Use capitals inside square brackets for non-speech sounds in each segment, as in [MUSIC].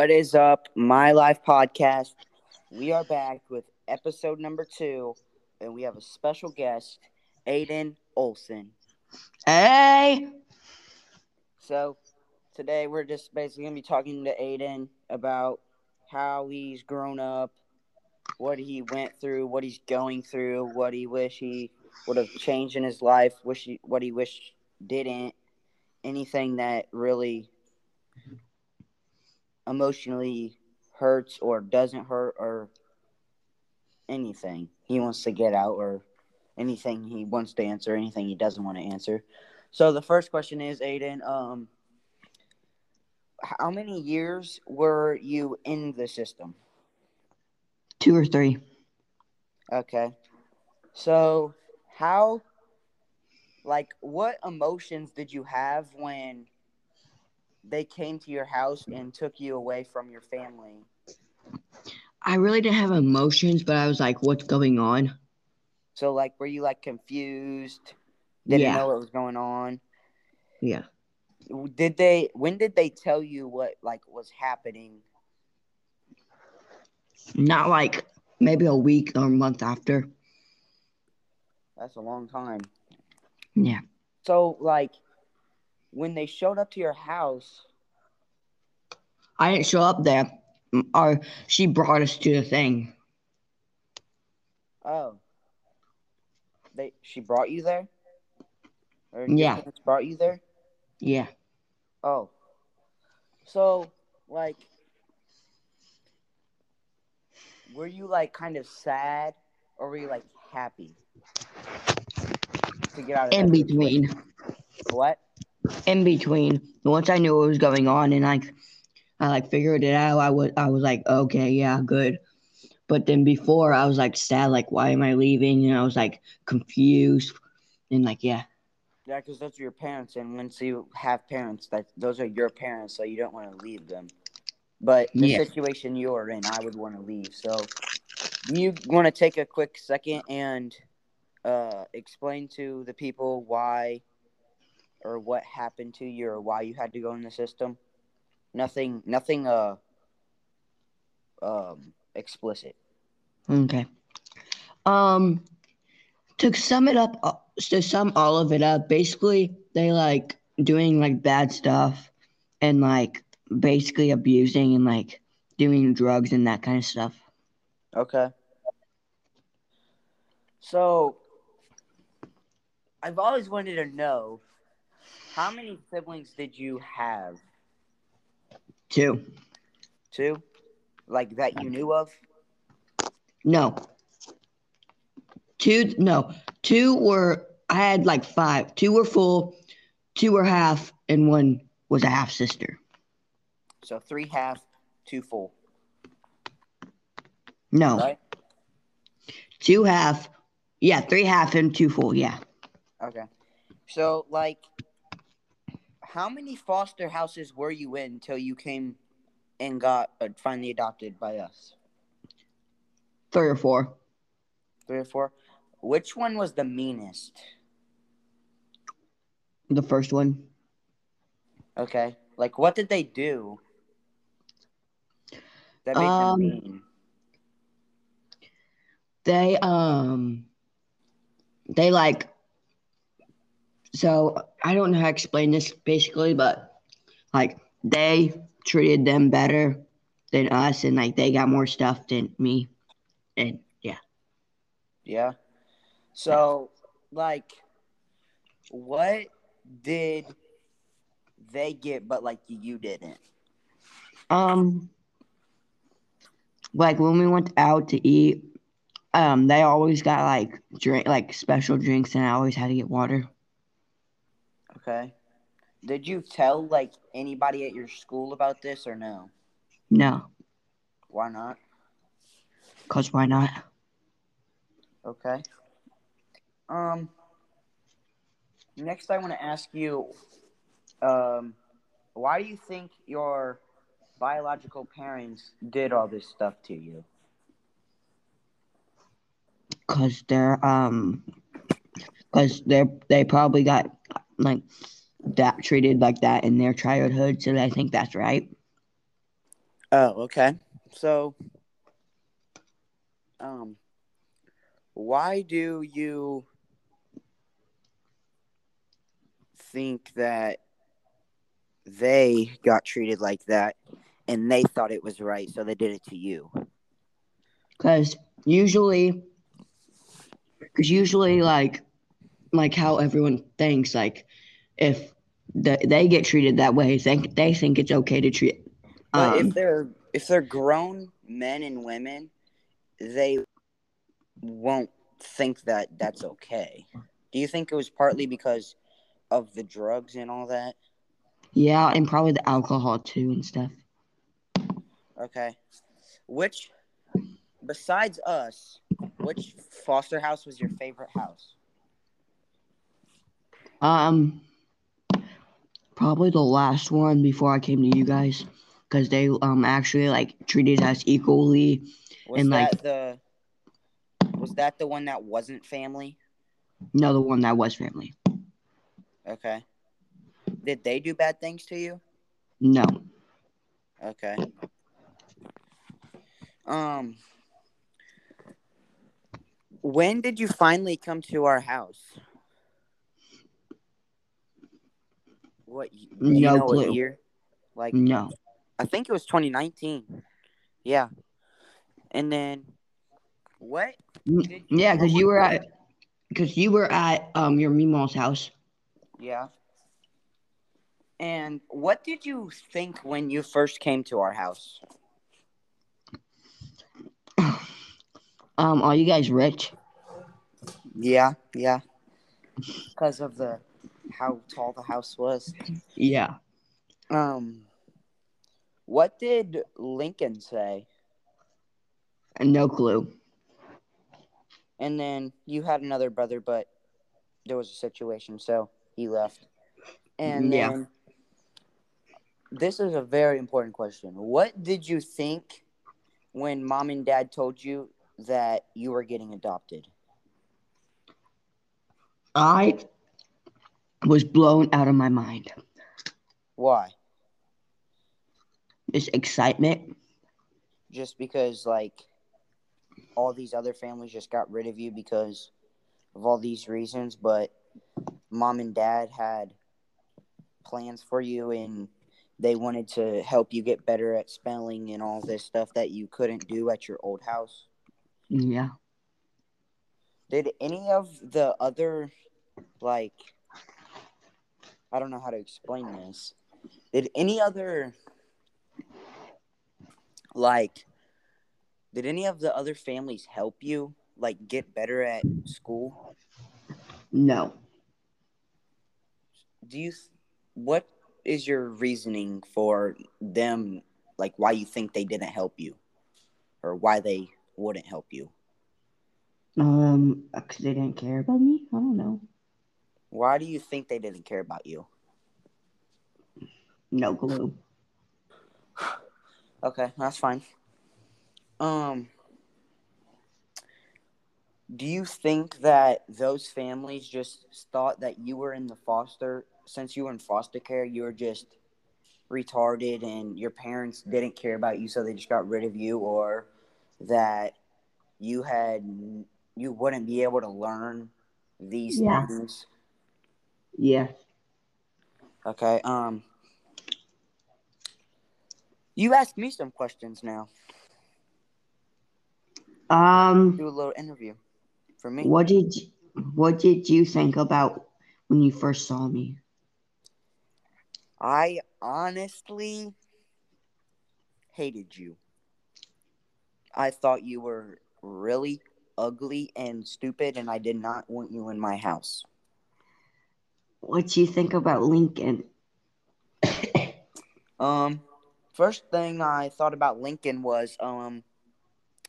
What is up, My Life Podcast? We are back with episode number two, and we have a special guest, Aiden Olson. Hey. So, today we're just basically going to be talking to Aiden about how he's grown up, what he went through, what he's going through, what he wish he would have changed in his life, wish he, what he wish didn't, anything that really emotionally hurts or doesn't hurt or anything he wants to get out or anything he wants to answer, anything he doesn't want to answer. So the first question is, Aiden, um, how many years were you in the system? Two or three. Okay. So how like what emotions did you have when they came to your house and took you away from your family? I really didn't have emotions, but I was like, what's going on? So like were you like confused? Didn't Yeah. know what was going on? Yeah. Did they when did they tell you what like was happening? Not like maybe a week or a month after. That's a long time. Yeah. So like when they showed up to your house, I didn't show up there. Or uh, she brought us to the thing. oh. They she brought you there? Or Yeah. brought you there? Yeah. Oh. So, like, were you like kind of sad or were you like happy to get out of In between. situation? What? In between. Once I knew what was going on and like I like figured it out, I was I was like, okay, yeah, good. But then before I was like sad, like why am I leaving? And I was like confused. And like, yeah. Yeah, because those are your parents, and once you have parents, that those are your parents, so you don't want to leave them. But the Yeah. situation you're in, I would want to leave. So, you want to take a quick second and uh, explain to the people why or what happened to you or why you had to go in the system? Nothing, nothing. Uh, um, explicit. Okay. Um, to sum it up, uh, to sum all of it up, basically they like doing like bad stuff and like basically abusing and like doing drugs and that kind of stuff. Okay. So, I've always wanted to know how many siblings did you have? Two. Two? Like that you knew of? No. Two. No. Two were. I had like five. Two were full. Two were half, and one was a half sister. So, three half, two full, No. right? Two half. Yeah, three half and two full. Yeah. Okay. So, like, how many foster houses were you in until you came and got uh, finally adopted by us? Three or four. Three or four? Which one was the meanest? The first one. Okay. Like, what did they do that made Um, them mean? they um they like so i don't know how to explain this basically but like they treated them better than us and like they got more stuff than me and yeah Yeah. So, like, what did they get, but like you didn't? um like when we went out to eat um they always got like drink like special drinks and i always had to get water Okay. Did you tell like anybody at your school about this or no? no Why not? because why not Okay. Um. Next, I want to ask you, um, why do you think your biological parents did all this stuff to you? because they're um because they're they probably got like that treated like that in their childhood so i think that's right Oh, okay. So, um, why do you think that they got treated like that and they thought it was right, so they did it to you? Because usually, because usually, like, like how everyone thinks, like, if the, they get treated that way, think they think it's okay to treat. But Um, if they're if they're grown men and women, they won't think that that's okay. Do you think it was partly because of the drugs and all that? yeah, and probably the alcohol too and stuff. Okay. Which, besides us, which foster house was your favorite house? Um, probably the last one before I came to you guys, because they um actually like treated us equally. Was And, that like- the was that the one that wasn't family? No, the one that was family. Okay. Did they do bad things to you? No, Okay. Um when did you finally come to our house? What you No know what year? Like no. I think it was 2019. Yeah. And then what? N- Yeah, because you were at, because you were at um your Meemaw's house. Yeah. And what did you think when you first came to our house? [SIGHS] Um, are you guys rich? Yeah, yeah. Because of the how tall the house was. Yeah. Um what did Lincoln say? No clue. And then you had another brother, but there was a situation, so he left. And Yeah. then this is a very important question. What did you think when mom and dad told you that you were getting adopted? I was blown out of my mind. Why? This excitement. Just because like all these other families just got rid of you because of all these reasons, but mom and dad had plans for you and they wanted to help you get better at spelling and all this stuff that you couldn't do at your old house. Yeah. Did any of the other like I don't know how to explain this. Did any other like did any of the other families help you like get better at school? No. Do you what is your reasoning for them like why you think they didn't help you or why they wouldn't help you? Um, because they didn't care about me. I don't know. Why do you think they didn't care about you? No clue. Okay, that's fine. Um, do you think that those families just thought that you were in the foster, since you were in foster care, you were just retarded and your parents didn't care about you, so they just got rid of you, or that you had you wouldn't be able to learn these Yeah. things? Yeah. Okay. Um, you ask me some questions now. Um, Do a little interview for me. what did you, what did you think about when you first saw me? I honestly hated you. I thought you were really ugly and stupid, and I did not want you in my house. What do you think about Lincoln? [COUGHS] Um, first thing I thought about Lincoln was, um,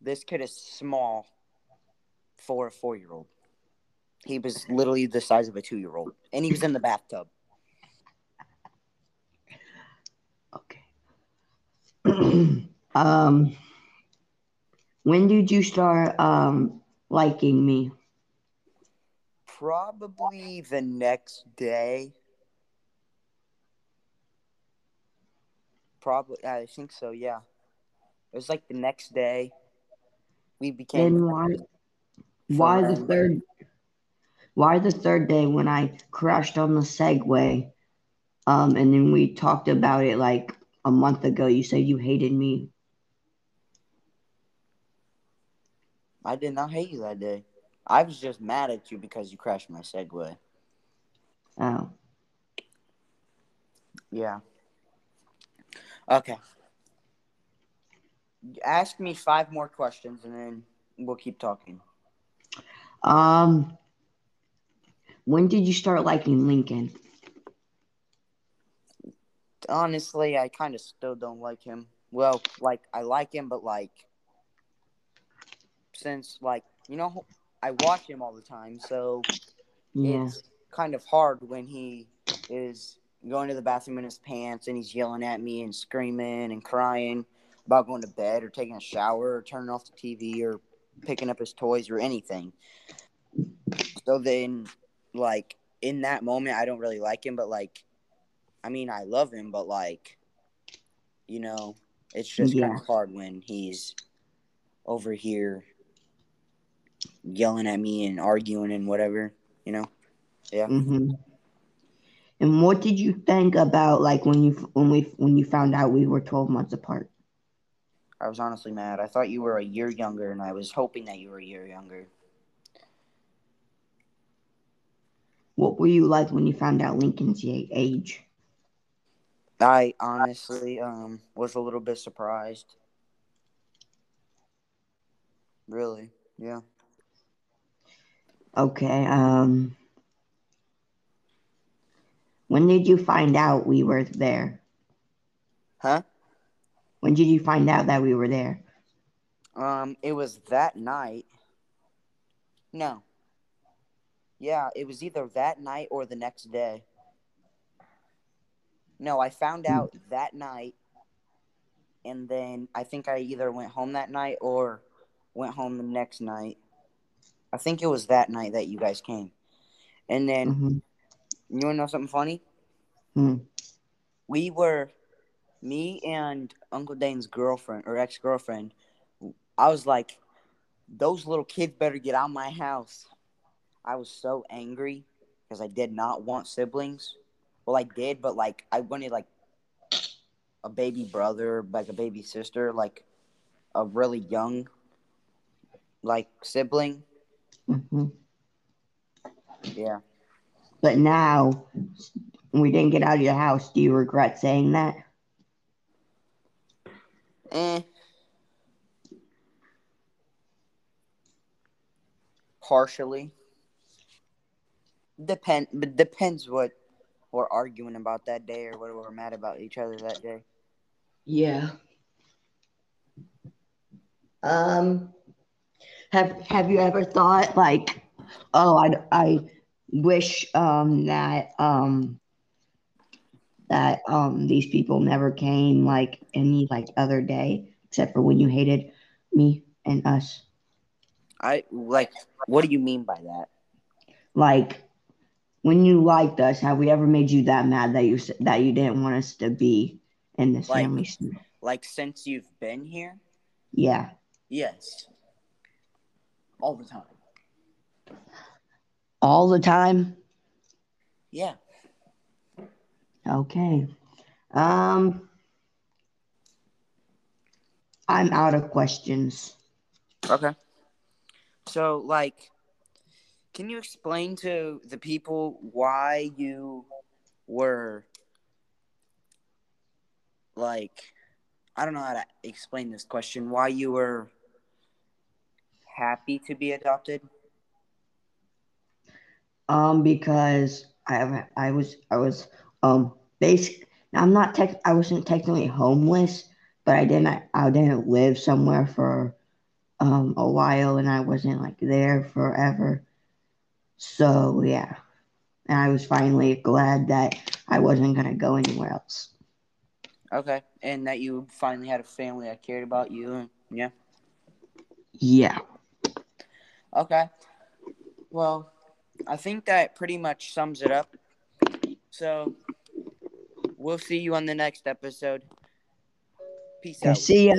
this kid is small for a four year old. He was literally the size of a two year old, and he was in the bathtub. Okay. [COUGHS] um, when did you start um liking me? Probably the next day. Probably, I think so. Yeah. It was like the next day. We became. Then why? Why the third? Why the third day when I crashed on the Segway? Um, and then we talked about it like a month ago. You said you hated me. I did not hate you that day. I was just mad at you because you crashed my Segway. Oh, Yeah. Okay. Ask me five more questions and then we'll keep talking. um, when did you start liking Lincoln? Honestly, I kind of still don't like him. Well, like I like him, but like since like you know I watch him all the time, so Yeah. it's kind of hard when he is going to the bathroom in his pants and he's yelling at me and screaming and crying about going to bed or taking a shower or turning off the TV or picking up his toys or anything. So then, like, in that moment, I don't really like him, but like, I mean, I love him, but like, you know, it's just kind of hard when he's over here yelling at me and arguing and whatever, you know? Yeah. Mm-hmm. And what did you think about like when you when we when you found out we were twelve months apart? I was honestly mad. I thought you were a year younger, and I was hoping that you were a year younger. What were you like when you found out Lincoln's age? I honestly um was a little bit surprised. Really? Yeah. Okay. Um. When did you find out we were there? Huh? When did you find out that we were there? Um, it was that night. No. Yeah, it was either that night or the next day. No, I found Hmm. out that night, and then I think I either went home that night or went home the next night. I think it was that night that you guys came. And then hmm You want to know something funny? Hmm. We were, me and Uncle Dane's girlfriend or ex girlfriend. I was like, those little kids better get out of my house. I was so angry because I did not want siblings. Well, I did, but like I wanted like a baby brother, like a baby sister, like a really young, like sibling. Hmm Yeah. But now we didn't get out of your house. Do you regret saying that? Eh. Partially. Depend, but depends what we're arguing about that day or what we're mad about each other that day. Yeah. Um. Have Have you ever thought like, oh, I I wish um that um that um these people never came like any like other day except for when you hated me and us. I like. What do you mean by that? Like when you liked us, have we ever made you that mad that you that you didn't want us to be in this Like- family? Like since you've been here? Yeah. Yes. All the time. All the time. Yeah. Okay. Um I'm out of questions. Okay. So, like, can you explain to the people why you were like, I don't know how to explain this question. Why you were happy to be adopted? Um because I have I was I was um basic I'm not tech I wasn't technically homeless, but I didn't I didn't live somewhere for um a while and I wasn't like there forever. So yeah. And I was finally glad that I wasn't gonna go anywhere else. Okay. And that you finally had a family that cared about you. And, yeah. Yeah. Okay. Well, I think that pretty much sums it up. So, we'll see you on the next episode. Peace out. see ya.